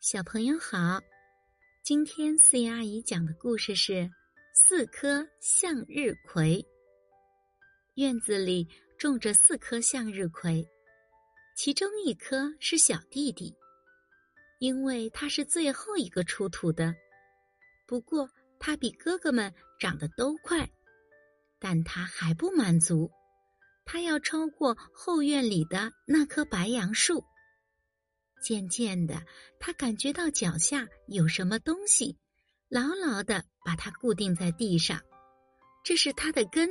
小朋友好，今天四爷阿姨讲的故事是《四颗向日葵》。院子里种着四颗向日葵，其中一颗是小弟弟，因为他是最后一个出土的。不过他比哥哥们长得都快，但他还不满足，他要超过后院里的那棵白杨树。渐渐的，他感觉到脚下有什么东西，牢牢的把它固定在地上。这是它的根。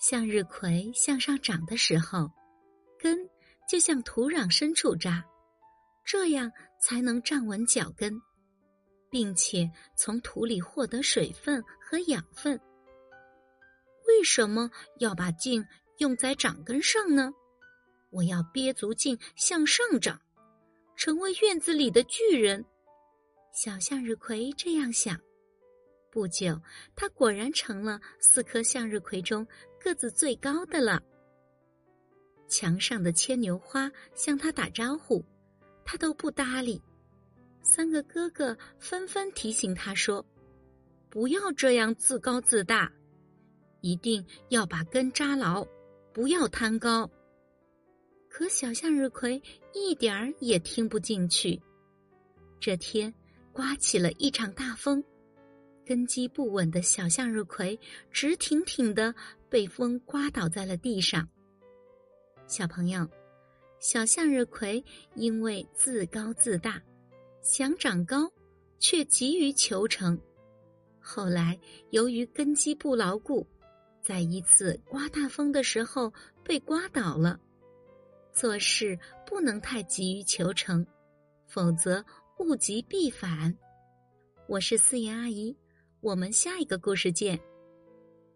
向日葵向上长的时候，根就向土壤深处扎，这样才能站稳脚跟，并且从土里获得水分和养分。为什么要把劲用在长根上呢？我要憋足劲向上长。成为院子里的巨人，小向日葵这样想。不久，它果然成了四颗向日葵中个子最高的了。墙上的牵牛花向他打招呼，他都不搭理。三个哥哥纷纷提醒他说：“不要这样自高自大，一定要把根扎牢，不要贪高。”可小向日葵一点儿也听不进去。这天，刮起了一场大风，根基不稳的小向日葵直挺挺的被风刮倒在了地上。小朋友，小向日葵因为自高自大，想长高，却急于求成。后来，由于根基不牢固，在一次刮大风的时候被刮倒了。做事不能太急于求成，否则物极必反。我是思妍阿姨，我们下一个故事见。